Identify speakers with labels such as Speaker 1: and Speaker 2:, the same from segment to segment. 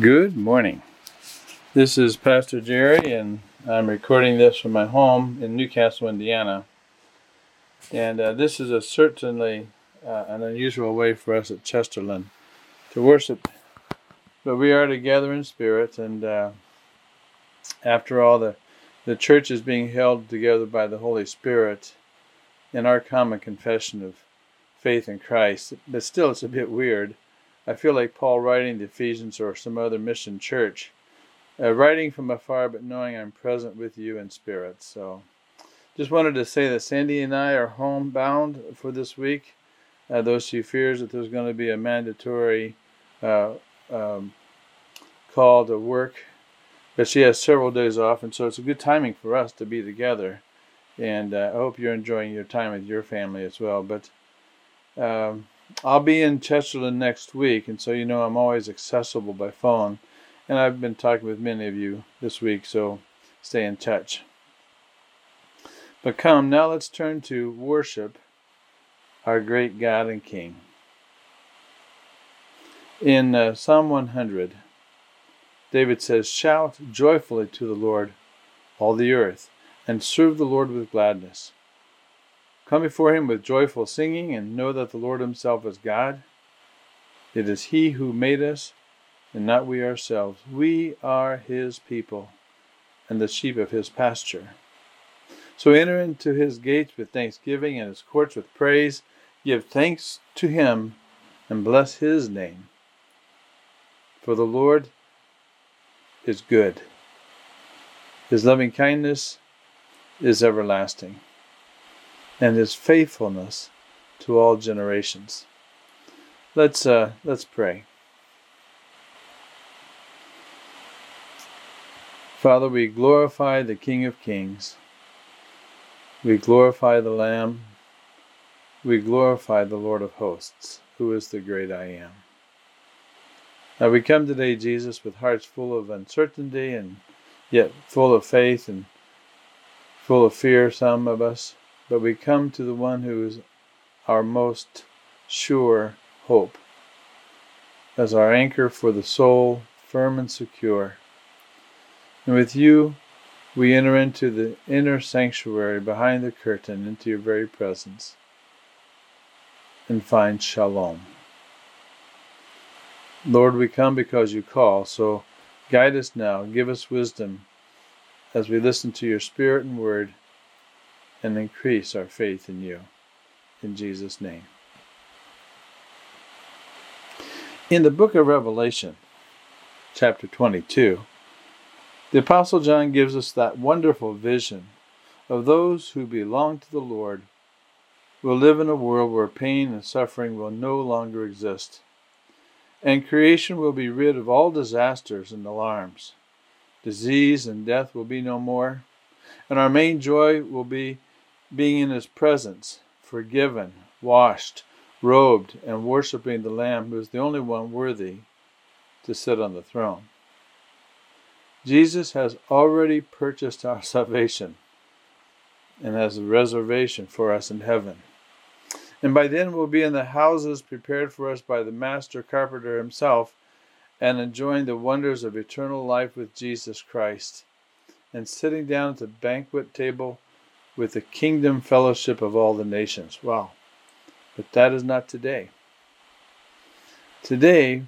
Speaker 1: Good morning. This is Pastor Jerry, and I'm recording this from my home in New Castle, Indiana. And uh, this is a certainly uh, an unusual way for us at Chesterland to worship. But we are together in spirit, and uh, after all, the, the church is being held together by the Holy Spirit in our common confession of faith in Christ. But still, it's a bit weird I feel like Paul writing the Ephesians or some other mission church, uh, writing from afar, but knowing I'm present with you in spirit. So, just wanted to say that Sandy and I are homebound for this week. Uh, though she fears that there's going to be a mandatory uh, um, call to work, but she has several days off, and so it's a good timing for us to be together. And uh, I hope you're enjoying your time with your family as well. But um, I'll be in Chesterland next week, and so you know I'm always accessible by phone. And I've been talking with many of you this week, so stay in touch. But come, now let's turn to worship our great God and King. In uh, Psalm 100, David says, Shout joyfully to the Lord, all the earth, and serve the Lord with gladness. Come before him with joyful singing and know that the Lord himself is God. It is he who made us and not we ourselves. We are his people and the sheep of his pasture. So enter into his gates with thanksgiving and his courts with praise. Give thanks to him and bless his name. For the Lord is good. His loving kindness is everlasting and his faithfulness to all generations. Let's uh, let's pray. Father, we glorify the King of Kings. We glorify the Lamb. We glorify the Lord of hosts, who is the great I am. Now we come today, Jesus, with hearts full of uncertainty and yet full of faith and full of fear, some of us but we come to the one who is our most sure hope, as our anchor for the soul, firm and secure. And with you, we enter into the inner sanctuary behind the curtain into your very presence and find shalom. Lord, we come because you call, so guide us now, give us wisdom as we listen to your spirit and word and increase our faith in you. In Jesus' name. In the book of Revelation, chapter 22, the Apostle John gives us that wonderful vision of those who belong to the Lord will live in a world where pain and suffering will no longer exist, and creation will be rid of all disasters and alarms. Disease and death will be no more, and our main joy will be being in his presence, forgiven, washed, robed, and worshiping the Lamb who is the only one worthy to sit on the throne. Jesus has already purchased our salvation and has a reservation for us in heaven. And by then we'll be in the houses prepared for us by the Master Carpenter himself and enjoying the wonders of eternal life with Jesus Christ and sitting down at the banquet table with the kingdom fellowship of all the nations. Wow. But that is not today. Today,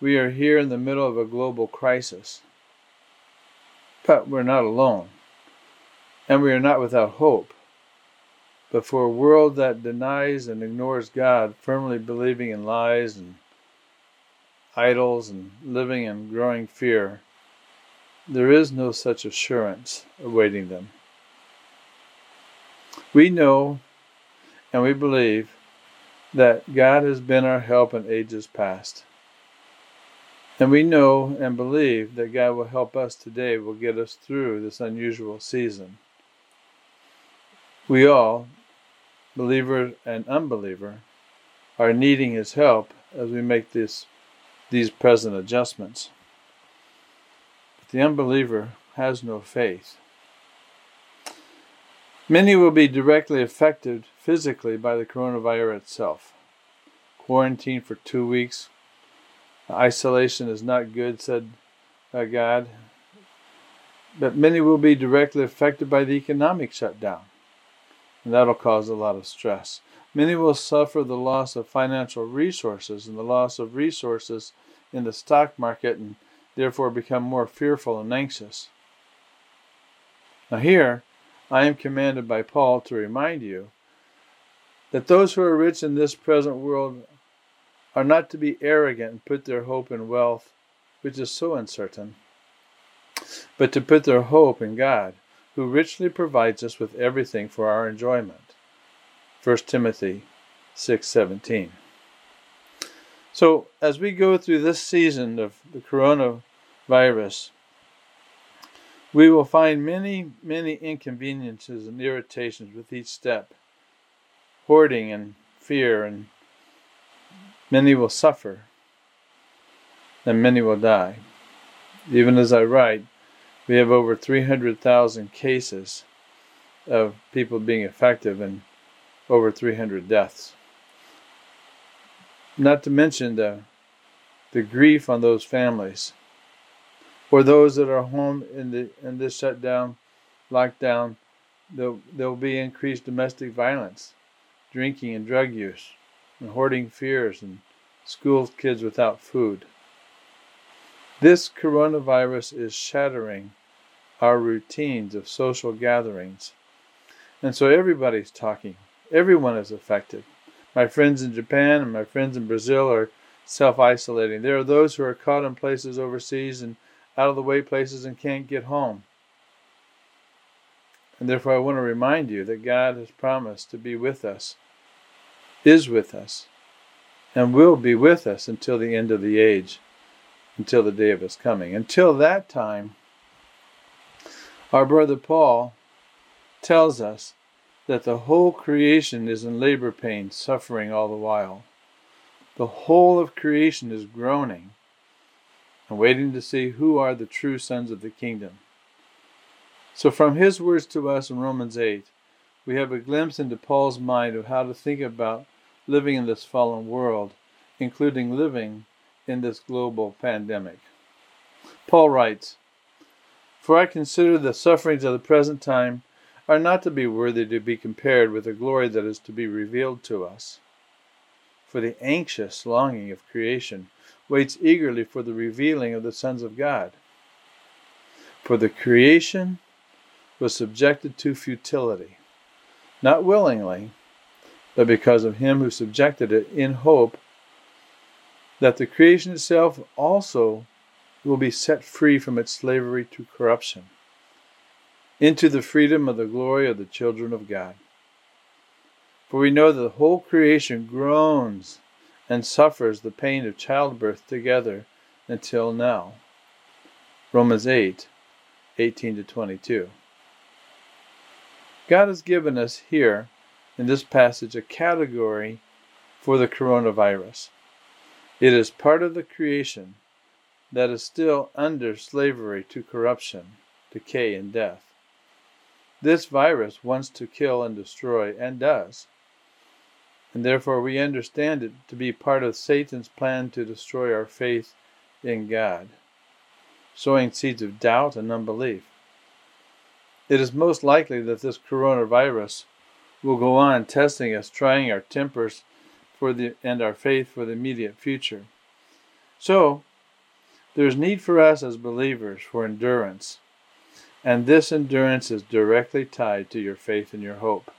Speaker 1: we are here in the middle of a global crisis. But we're not alone. And we are not without hope. But for a world that denies and ignores God, firmly believing in lies and idols and living in growing fear, there is no such assurance awaiting them. We know and we believe that God has been our help in ages past. And we know and believe that God will help us today, will get us through this unusual season. We all, believer and unbeliever, are needing His help as we make this, these present adjustments. But the unbeliever has no faith. Many will be directly affected physically by the coronavirus itself. Quarantine for two weeks, Isolation is not good, said uh, God. But many will be directly affected by the economic shutdown, and that'll cause a lot of stress. Many will suffer the loss of financial resources and the loss of resources in the stock market and therefore become more fearful and anxious. Now, here, I am commanded by Paul to remind you that those who are rich in this present world are not to be arrogant and put their hope in wealth, which is so uncertain, but to put their hope in God, who richly provides us with everything for our enjoyment. 1 Timothy 6:17. So, as we go through this season of the coronavirus, we will find many, many inconveniences and irritations with each step. Hoarding and fear, and many will suffer, and many will die. Even as I write, we have over 300,000 cases of people being affected and over 300 deaths. Not to mention the, the grief on those families or those that are home in the in this shutdown, lockdown. There'll, there'll be increased domestic violence, drinking and drug use, and hoarding fears, and school kids without food. This coronavirus is shattering our routines of social gatherings. And so everybody's talking. Everyone is affected. My friends in Japan and my friends in Brazil are self isolating. There are those who are caught in places overseas and out of the way places and can't get home. And therefore, I want to remind you that God has promised to be with us, is with us, and will be with us until the end of the age, until the day of His coming. Until that time, our brother Paul tells us that the whole creation is in labor pain, suffering all the while. The whole of creation is groaning and waiting to see who are the true sons of the kingdom. So, from his words to us in Romans 8, we have a glimpse into Paul's mind of how to think about living in this fallen world, including living in this global pandemic. Paul writes, For I consider the sufferings of the present time are not to be worthy to be compared with the glory that is to be revealed to us. For the anxious longing of creation waits eagerly for the revealing of the sons of God. For the creation was subjected to futility, not willingly, but because of him who subjected it in hope that the creation itself also will be set free from its slavery to corruption into the freedom of the glory of the children of God. For we know that the whole creation groans and suffers the pain of childbirth together until now. Romans 8 18 to 22. God has given us here in this passage a category for the coronavirus. It is part of the creation that is still under slavery to corruption, decay, and death. This virus wants to kill and destroy, and does. And therefore, we understand it to be part of Satan's plan to destroy our faith in God, sowing seeds of doubt and unbelief. It is most likely that this coronavirus will go on testing us, trying our tempers for the, and our faith for the immediate future. So, there is need for us as believers for endurance and this endurance is directly tied to your faith and your hope.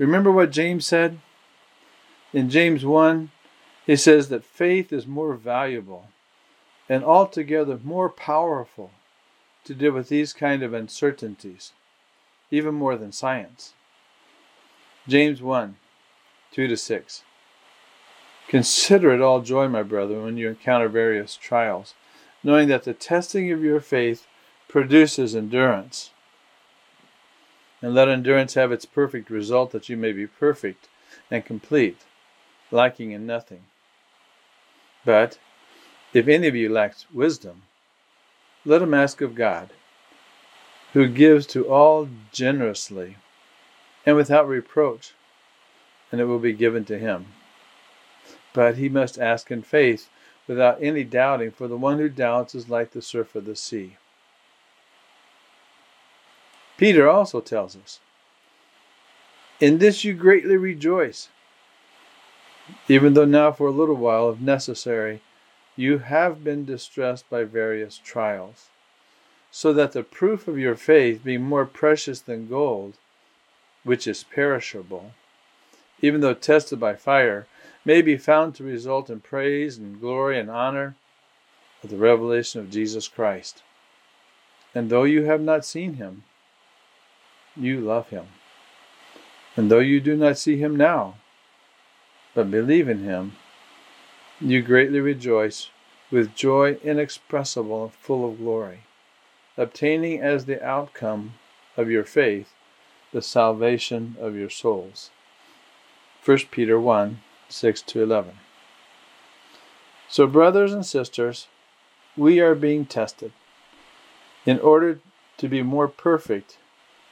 Speaker 1: Remember what James said? In James 1, he says that faith is more valuable and altogether more powerful to deal with these kind of uncertainties, even more than science. James 1 2 to 6. Consider it all joy, my brother, when you encounter various trials, knowing that the testing of your faith produces endurance. And let endurance have its perfect result that you may be perfect and complete, lacking in nothing. But if any of you lacks wisdom, let him ask of God, who gives to all generously and without reproach, and it will be given to him. But he must ask in faith without any doubting, for the one who doubts is like the surf of the sea. Peter also tells us, In this you greatly rejoice, even though now for a little while, if necessary, you have been distressed by various trials, so that the proof of your faith, being more precious than gold, which is perishable, even though tested by fire, may be found to result in praise and glory and honor of the revelation of Jesus Christ. And though you have not seen him, you love him. And though you do not see him now, but believe in him, you greatly rejoice with joy inexpressible and full of glory, obtaining as the outcome of your faith the salvation of your souls. 1 Peter 1 6 to 11. So, brothers and sisters, we are being tested in order to be more perfect,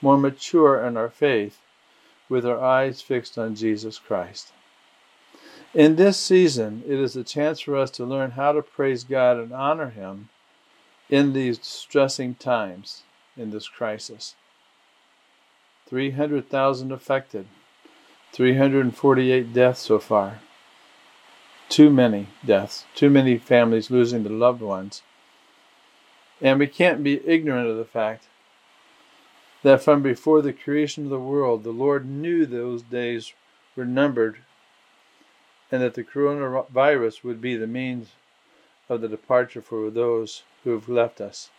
Speaker 1: more mature in our faith, with our eyes fixed on Jesus Christ. In this season, it is a chance for us to learn how to praise God and honor Him in these distressing times, in this crisis. 300,000 affected, 348 deaths so far. Too many deaths, too many families losing their loved ones. And we can't be ignorant of the fact that from before the creation of the world, the Lord knew those days were numbered and that the coronavirus would be the means of the departure for those who have left us.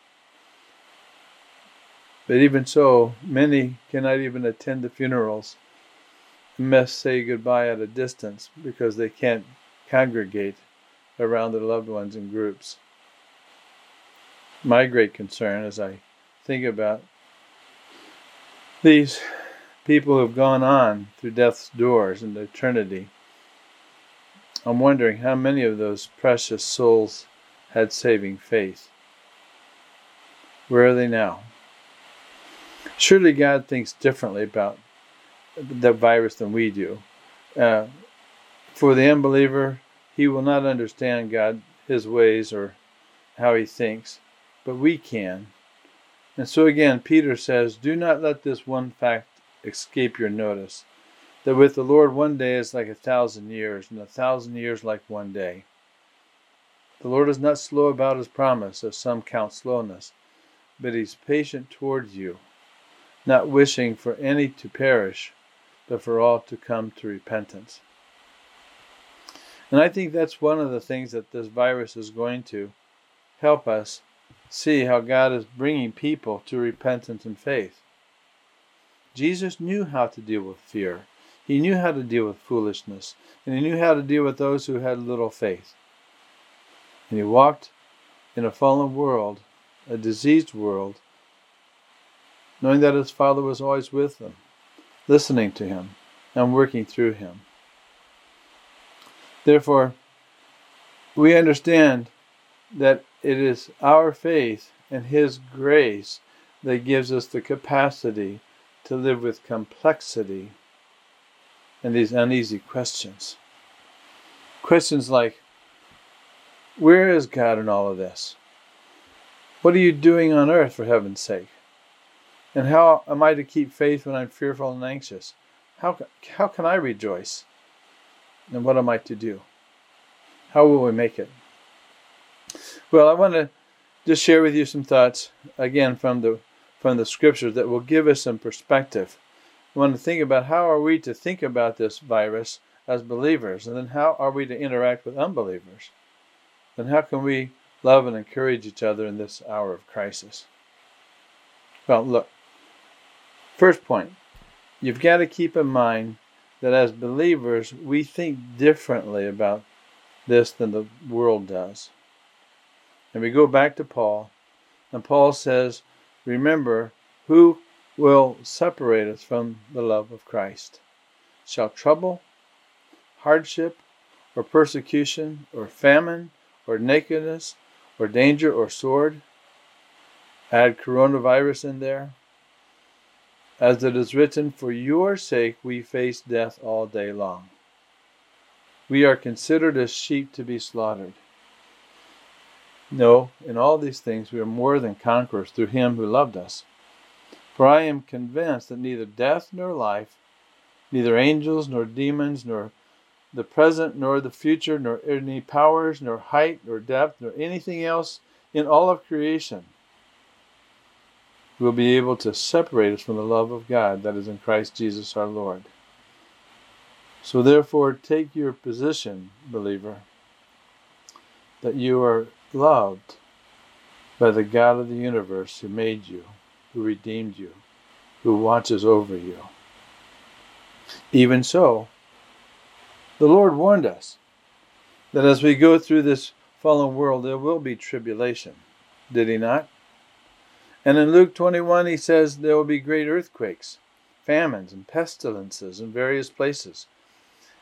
Speaker 1: But even so, many cannot even attend the funerals and must say goodbye at a distance because they can't congregate around their loved ones in groups. My great concern as I think about these people who have gone on through death's doors into eternity I'm wondering how many of those precious souls had saving faith. Where are they now? Surely God thinks differently about the virus than we do. Uh, for the unbeliever, he will not understand God, his ways, or how he thinks, but we can. And so again, Peter says, Do not let this one fact escape your notice that with the Lord one day is like a thousand years, and a thousand years like one day. The Lord is not slow about his promise, as some count slowness, but he's patient towards you, not wishing for any to perish, but for all to come to repentance. And I think that's one of the things that this virus is going to help us see how God is bringing people to repentance and faith. Jesus knew how to deal with fear. He knew how to deal with foolishness, and he knew how to deal with those who had little faith. And he walked in a fallen world, a diseased world, knowing that his Father was always with him, listening to him, and working through him. Therefore, we understand that it is our faith and His grace that gives us the capacity to live with complexity and these uneasy questions. Questions like, Where is God in all of this? What are you doing on earth, for heaven's sake? And how am I to keep faith when I'm fearful and anxious? How, how can I rejoice? And what am I to do? How will we make it? Well, I want to just share with you some thoughts, again, from the, from the scriptures that will give us some perspective we want to think about how are we to think about this virus as believers, and then how are we to interact with unbelievers? And how can we love and encourage each other in this hour of crisis? Well, look, first point, you've got to keep in mind that as believers, we think differently about this than the world does. And we go back to Paul, and Paul says, Remember, who will separate us from the love of Christ? Shall trouble, hardship, or persecution, or famine, or nakedness, or danger, or sword? Add coronavirus in there. As it is written, For your sake we face death all day long. We are considered as sheep to be slaughtered. No, in all these things we are more than conquerors through him who loved us. For I am convinced that neither death nor life, neither angels nor demons, nor the present nor the future, nor any powers, nor height, nor depth, nor anything else in all of creation will be able to separate us from the love of God that is in Christ Jesus our Lord. So therefore, take your position, believer, that you are loved by the God of the universe who made you, who redeemed you, who watches over you. Even so, the Lord warned us that as we go through this fallen world, there will be tribulation. Did he not? And in Luke 21, he says there will be great earthquakes, famines, and pestilences in various places,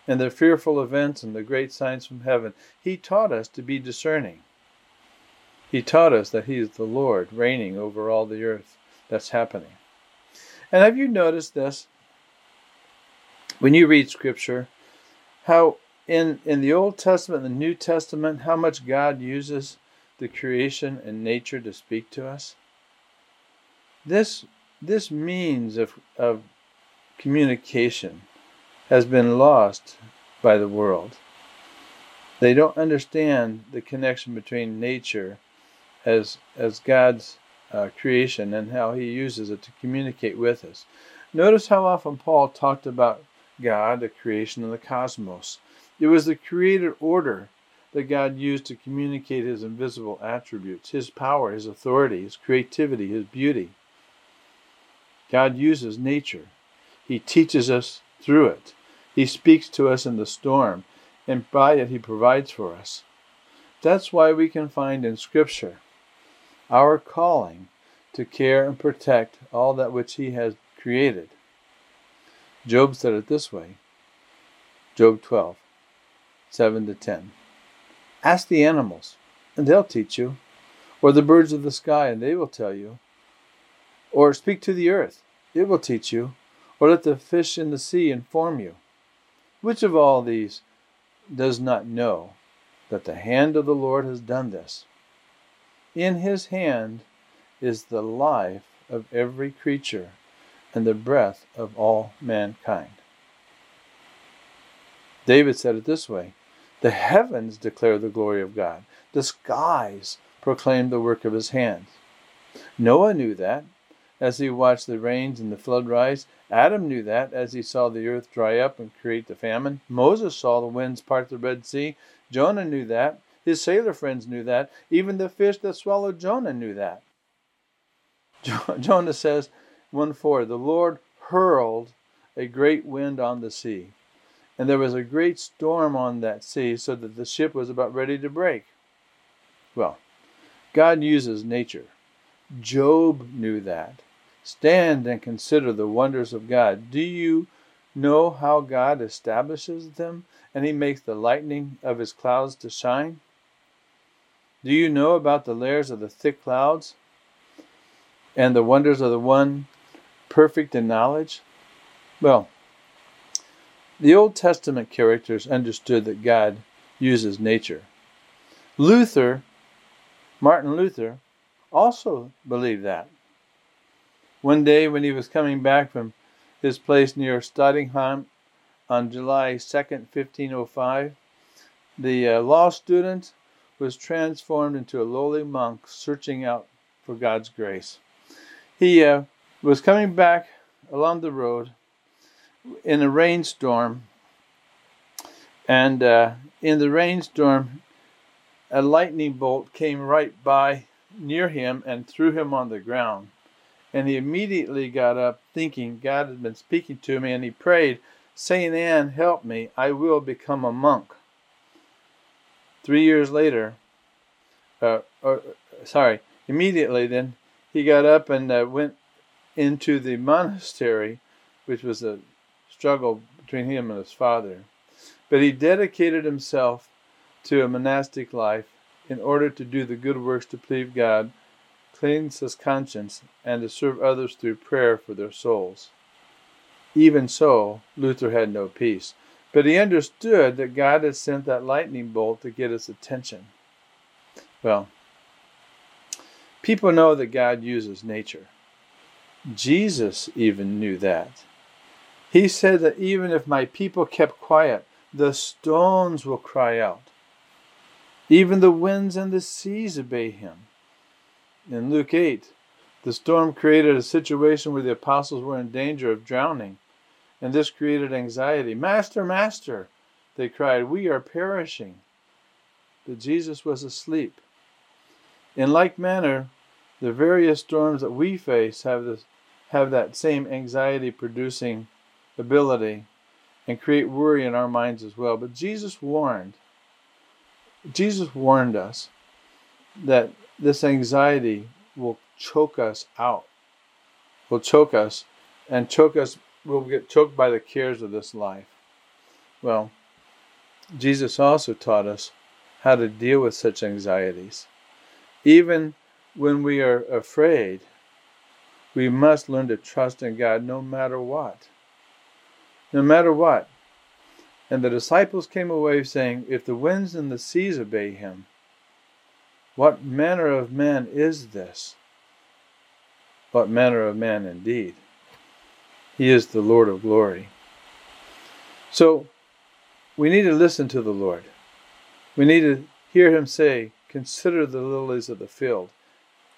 Speaker 1: and the fearful events and the great signs from heaven. He taught us to be discerning. He taught us that He is the Lord reigning over all the earth that's happening. And have you noticed this? When you read Scripture, how in, in the Old Testament and the New Testament, how much God uses the creation and nature to speak to us? This, this means of, of communication has been lost by the world. They don't understand the connection between nature as as God's uh, creation and how He uses it to communicate with us. Notice how often Paul talked about God, the creation of the cosmos. It was the created order that God used to communicate His invisible attributes, His power, His authority, His creativity, His beauty. God uses nature. He teaches us through it. He speaks to us in the storm, and by it He provides for us. That's why we can find in Scripture our calling to care and protect all that which He has created. Job said it this way Job 12, 7 to 10. Ask the animals, and they'll teach you, or the birds of the sky, and they will tell you, or speak to the earth, it will teach you, or let the fish in the sea inform you. Which of all these does not know that the hand of the Lord has done this? In his hand is the life of every creature and the breath of all mankind. David said it this way The heavens declare the glory of God, the skies proclaim the work of his hands. Noah knew that as he watched the rains and the flood rise. Adam knew that as he saw the earth dry up and create the famine. Moses saw the winds part the Red Sea. Jonah knew that his sailor friends knew that. Even the fish that swallowed Jonah knew that. Jonah says, 1 4, the Lord hurled a great wind on the sea, and there was a great storm on that sea, so that the ship was about ready to break. Well, God uses nature. Job knew that. Stand and consider the wonders of God. Do you know how God establishes them and he makes the lightning of his clouds to shine? Do you know about the layers of the thick clouds and the wonders of the one perfect in knowledge? Well, the Old Testament characters understood that God uses nature. Luther, Martin Luther, also believed that. One day when he was coming back from his place near Stotternheim on July 2nd, 1505, the uh, law student was transformed into a lowly monk searching out for God's grace. He uh, was coming back along the road in a rainstorm, and uh, in the rainstorm, a lightning bolt came right by near him and threw him on the ground. And he immediately got up, thinking God had been speaking to me, and he prayed, Saint Anne, help me, I will become a monk. Three years later, uh, or, sorry, immediately then he got up and uh, went into the monastery, which was a struggle between him and his father. But he dedicated himself to a monastic life in order to do the good works to please God, cleanse his conscience, and to serve others through prayer for their souls. Even so, Luther had no peace. But he understood that God had sent that lightning bolt to get his attention. Well, People know that God uses nature. Jesus even knew that. He said that even if my people kept quiet, the stones will cry out. Even the winds and the seas obey him. In Luke 8, the storm created a situation where the apostles were in danger of drowning, and this created anxiety. Master, Master, they cried, we are perishing. But Jesus was asleep. In like manner, the various storms that we face have, this, have that same anxiety producing ability and create worry in our minds as well. But Jesus warned, Jesus warned us that this anxiety will choke us out, will choke us, and choke us, we'll get choked by the cares of this life. Well, Jesus also taught us how to deal with such anxieties. Even when we are afraid, we must learn to trust in God no matter what. No matter what. And the disciples came away saying, If the winds and the seas obey him, what manner of man is this? What manner of man indeed? He is the Lord of glory. So, we need to listen to the Lord. We need to hear him say, Consider the lilies of the field,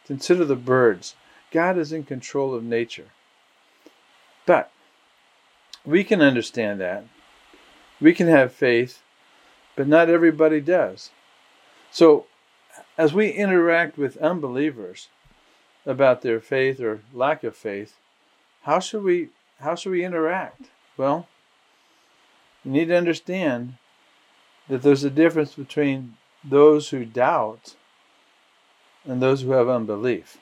Speaker 1: consider the birds. God is in control of nature. But we can understand that. We can have faith, but not everybody does. So, as we interact with unbelievers about their faith or lack of faith, how should we how should we interact? Well, you need to understand that there's a difference between those who doubt and those who have unbelief.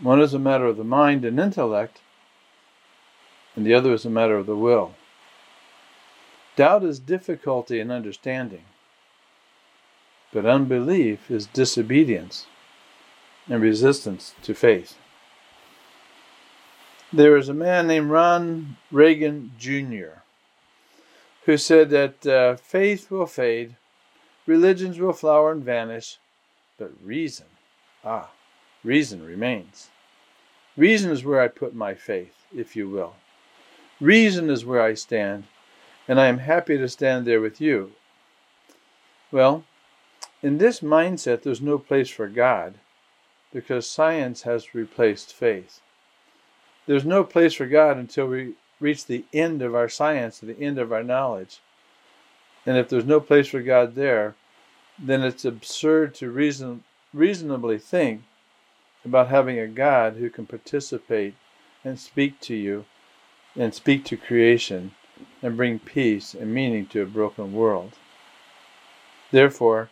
Speaker 1: One is a matter of the mind and intellect, and the other is a matter of the will. Doubt is difficulty in understanding, but unbelief is disobedience and resistance to faith. There is a man named Ron Reagan Jr who said that uh, faith will fade, religions will flower and vanish, but reason, ah, reason remains. Reason is where I put my faith, if you will. Reason is where I stand, and I am happy to stand there with you. Well, in this mindset, there's no place for God because science has replaced faith. There's no place for God until we reach the end of our science, the end of our knowledge. And if there's no place for God there, then it's absurd to reason, reasonably think about having a God who can participate and speak to you and speak to creation and bring peace and meaning to a broken world. Therefore,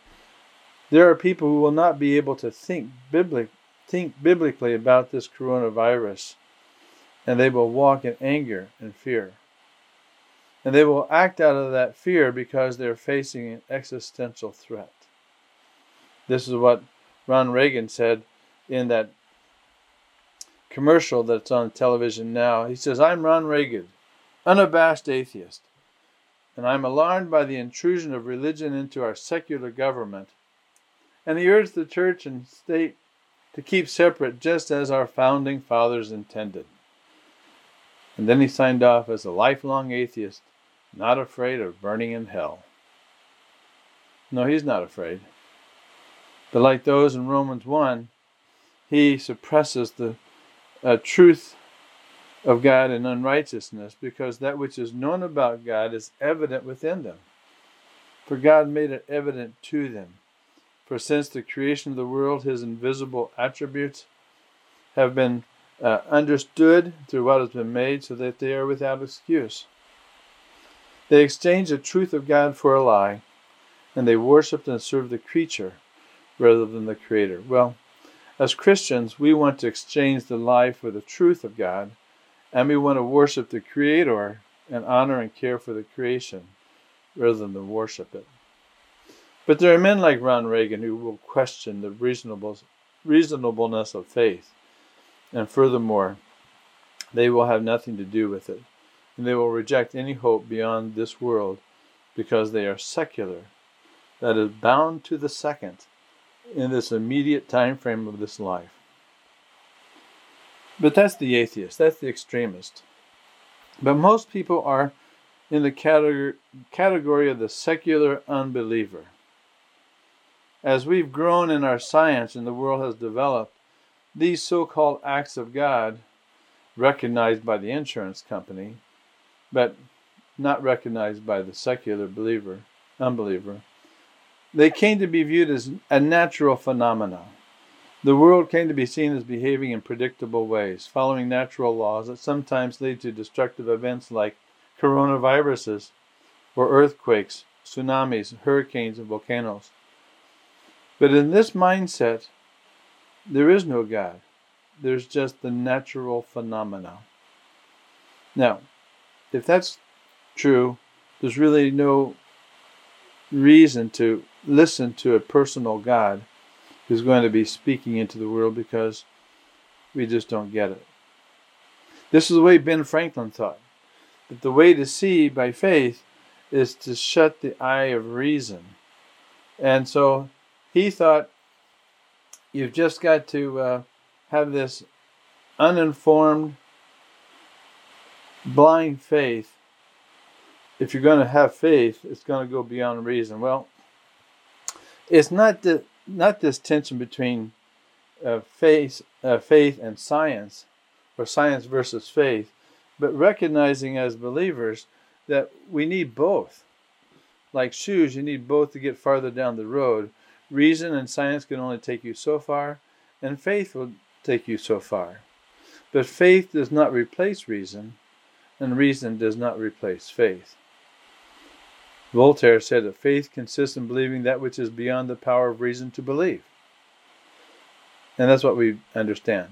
Speaker 1: there are people who will not be able to think, biblic, think biblically about this coronavirus and they will walk in anger and fear. And they will act out of that fear because they're facing an existential threat. This is what Ron Reagan said in that commercial that's on television now. He says, I'm Ron Reagan, unabashed atheist, and I'm alarmed by the intrusion of religion into our secular government. And he urged the church and state to keep separate just as our founding fathers intended. And then he signed off as a lifelong atheist, not afraid of burning in hell. No, he's not afraid. But like those in Romans 1, he suppresses the uh, truth of God in unrighteousness because that which is known about God is evident within them. For God made it evident to them. For since the creation of the world, his invisible attributes have been uh, understood through what has been made so that they are without excuse. They exchanged the truth of God for a lie, and they worshiped and served the creature rather than the Creator. Well, as Christians, we want to exchange the lie for the truth of God, and we want to worship the Creator and honor and care for the creation rather than to worship it. But there are men like Ron Reagan who will question the reasonableness of faith. And furthermore, they will have nothing to do with it, and they will reject any hope beyond this world because they are secular, that is, bound to the second, in this immediate time frame of this life. But that's the atheist, that's the extremist. But most people are in the category, category of the secular unbeliever. As we've grown in our science and the world has developed, these so called acts of God, recognized by the insurance company, but not recognized by the secular believer, unbeliever, they came to be viewed as a natural phenomena. The world came to be seen as behaving in predictable ways, following natural laws that sometimes lead to destructive events like coronaviruses or earthquakes, tsunamis, hurricanes, and volcanoes. But in this mindset, there is no God. There's just the natural phenomena. Now, if that's true, there's really no reason to listen to a personal God who's going to be speaking into the world because we just don't get it. This is the way Ben Franklin thought that the way to see by faith is to shut the eye of reason. And so he thought you've just got to uh, have this uninformed, blind faith. If you're going to have faith, it's going to go beyond reason. Well, it's not the not this tension between uh, faith, uh, faith and science, or science versus faith, but recognizing as believers that we need both. Like shoes, you need both to get farther down the road. Reason and science can only take you so far, and faith will take you so far. But faith does not replace reason, and reason does not replace faith. Voltaire said that faith consists in believing that which is beyond the power of reason to believe. And that's what we understand.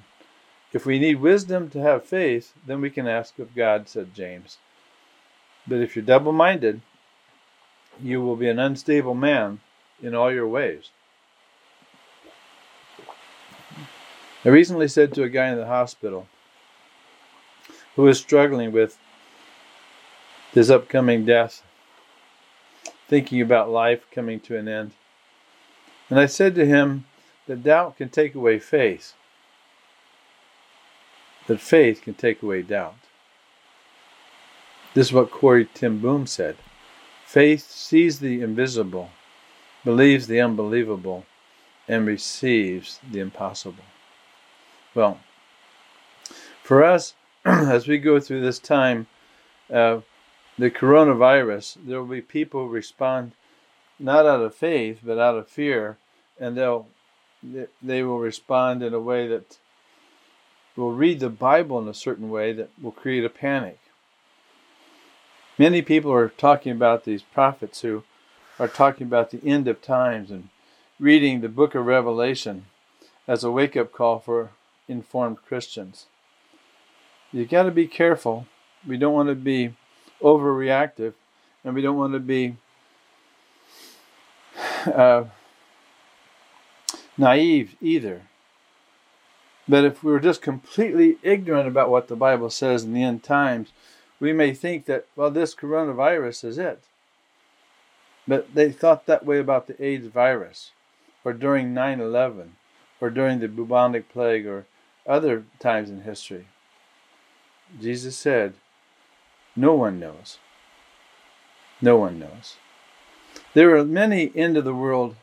Speaker 1: If we need wisdom to have faith, then we can ask of God, said James. But if you're double minded, you will be an unstable man in all your ways. I recently said to a guy in the hospital who was struggling with his upcoming death thinking about life coming to an end. And I said to him that doubt can take away faith, that faith can take away doubt. This is what Corrie ten Boom said. Faith sees the invisible, believes the unbelievable, and receives the impossible. Well, for us, as we go through this time, uh, the coronavirus, there will be people who respond not out of faith but out of fear, and they'll they will respond in a way that will read the Bible in a certain way that will create a panic. Many people are talking about these prophets who are talking about the end of times and reading the book of Revelation as a wake up call for informed Christians. You've got to be careful. We don't want to be overreactive, and we don't want to be uh, naive either. But if we're just completely ignorant about what the Bible says in the end times, we may think that, well, this coronavirus is it. But they thought that way about the AIDS virus, or during 9 11, or during the bubonic plague, or other times in history. Jesus said, no one knows. No one knows. There are many end of the world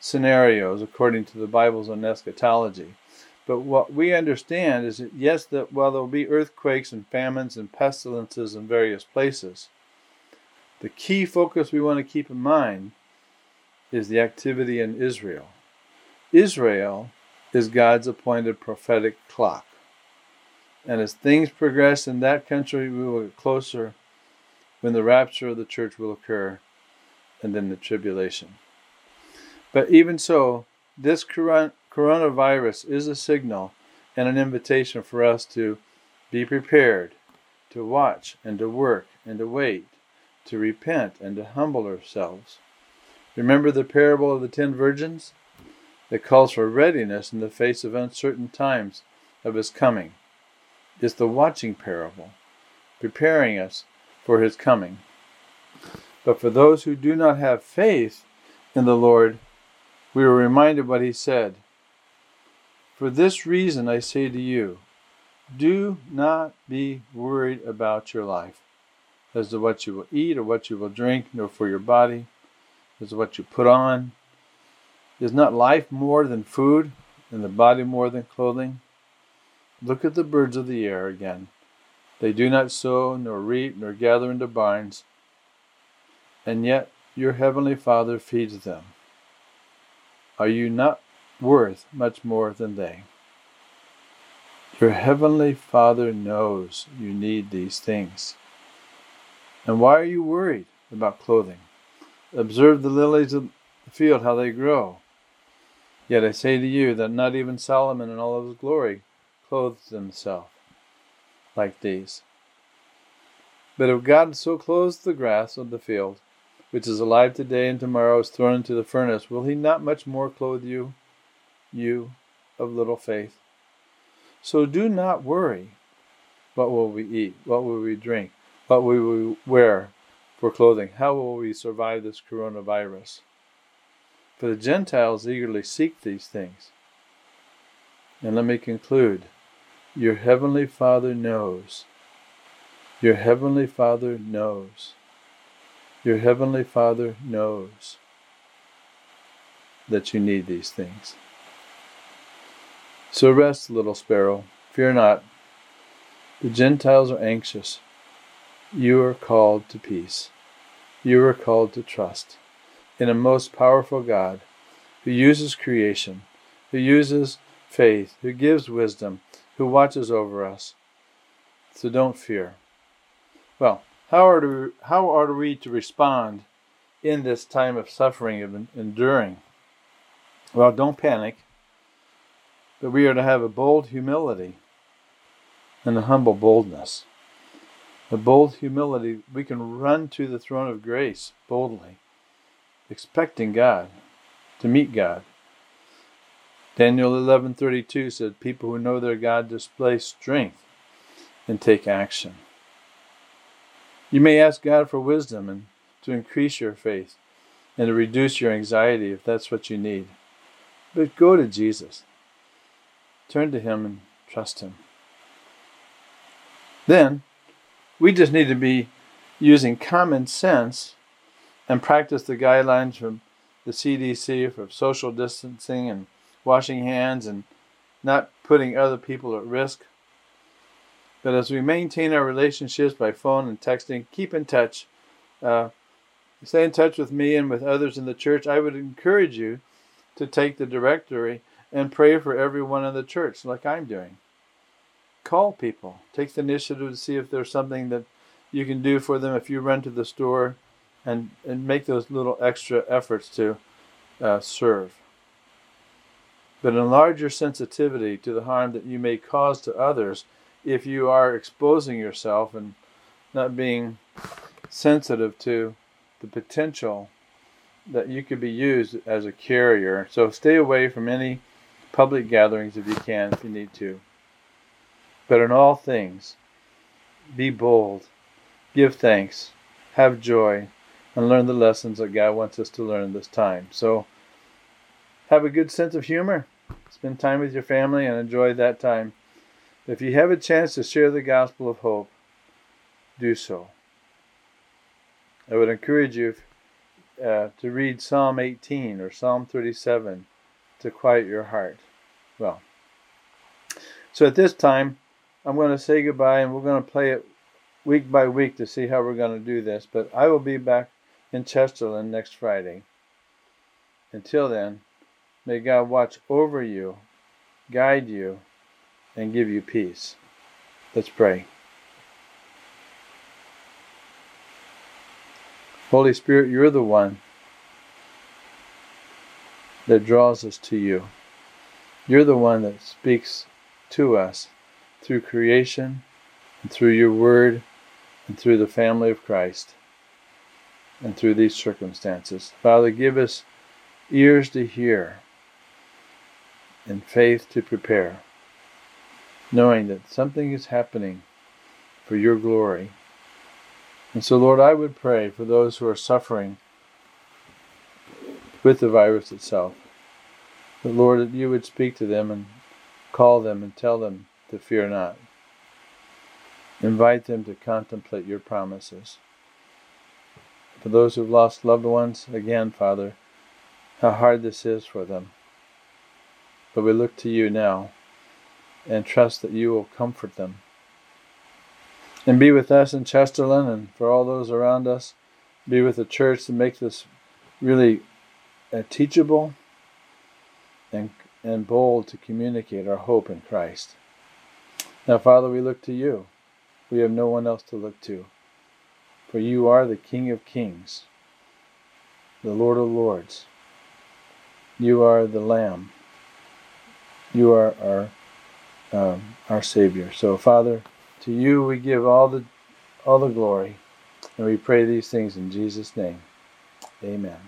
Speaker 1: scenarios according to the Bible's on eschatology. But what we understand is that yes, that while there will be earthquakes and famines and pestilences in various places, the key focus we want to keep in mind is the activity in Israel. Israel is God's appointed prophetic clock. And as things progress in that country, we will get closer when the rapture of the church will occur and then the tribulation. But even so, this coronavirus is a signal and an invitation for us to be prepared, to watch and to work and to wait, to repent and to humble ourselves. Remember the parable of the ten virgins? It calls for readiness in the face of uncertain times of his coming is the watching parable, preparing us for his coming. But for those who do not have faith in the Lord, we were reminded what he said. For this reason I say to you, do not be worried about your life, as to what you will eat or what you will drink, nor for your body, as to what you put on. Is not life more than food, and the body more than clothing? Look at the birds of the air again. They do not sow, nor reap, nor gather into barns, and yet your heavenly Father feeds them. Are you not worth much more than they? Your heavenly Father knows you need these things. And why are you worried about clothing? Observe the lilies of the field, how they grow. Yet I say to you that not even Solomon in all of his glory clothed himself like these. But if God so clothes the grass of the field, which is alive today and tomorrow is thrown into the furnace, will he not much more clothe you, you of little faith? So do not worry. What will we eat? What will we drink? What will we wear for clothing? How will we survive this coronavirus? For the Gentiles eagerly seek these things. And let me conclude. Your heavenly Father knows. Your heavenly Father knows. Your heavenly Father knows that you need these things. So rest, little sparrow, fear not. The Gentiles are anxious. You are called to peace. You are called to trust in a most powerful God who uses creation, who uses faith, who gives wisdom, who watches over us. So don't fear. Well, how are, to, how are we to respond in this time of suffering, of enduring? Well, don't panic. But we are to have a bold humility and a humble boldness. A bold humility, we can run to the throne of grace boldly, expecting God, to meet God. Daniel 11:32 said, "People who know their God display strength and take action." You may ask God for wisdom and to increase your faith and to reduce your anxiety if that's what you need. But go to Jesus. Turn to Him and trust Him. Then, we just need to be using common sense and practice the guidelines from the CDC for social distancing and washing hands and not putting other people at risk. But as we maintain our relationships by phone and texting, keep in touch. Uh, stay in touch with me and with others in the church. I would encourage you to take the directory and pray for everyone in the church, like I'm doing. Call people. Take the initiative to see if there's something that you can do for them if you run to the store and, and make those little extra efforts to uh, serve. But enlarge your sensitivity to the harm that you may cause to others if you are exposing yourself and not being sensitive to the potential that you could be used as a carrier. So stay away from any public gatherings if you can, if you need to. But in all things, be bold, give thanks, have joy, and learn the lessons that God wants us to learn this time. So, have a good sense of humor, spend time with your family, and enjoy that time. If you have a chance to share the gospel of hope, do so. I would encourage you uh, to read Psalm 18 or Psalm 37 to quiet your heart. Well, so at this time, I'm going to say goodbye and we're going to play it week by week to see how we're going to do this. But I will be back in Chesterland next Friday. Until then, may God watch over you, guide you, and give you peace. Let's pray. Holy Spirit, you're the one that draws us to you. You're the one that speaks to us through creation and through your word and through the family of Christ and through these circumstances. Father, give us ears to hear and faith to prepare, knowing that something is happening for your glory. And so, Lord, I would pray for those who are suffering with the virus itself. But Lord, that you would speak to them and call them and tell them to fear not. Invite them to contemplate your promises. For those who've lost loved ones, again, Father, how hard this is for them. But we look to you now and trust that you will comfort them. And be with us in Chesterland and for all those around us. Be with the church to make this really uh, teachable and, and bold to communicate our hope in Christ. Now, Father, we look to you. We have no one else to look to. For you are the King of kings, the Lord of lords. You are the Lamb. You are our um, our Savior. So, Father, to you we give all the all the glory, and we pray these things in Jesus' name. Amen.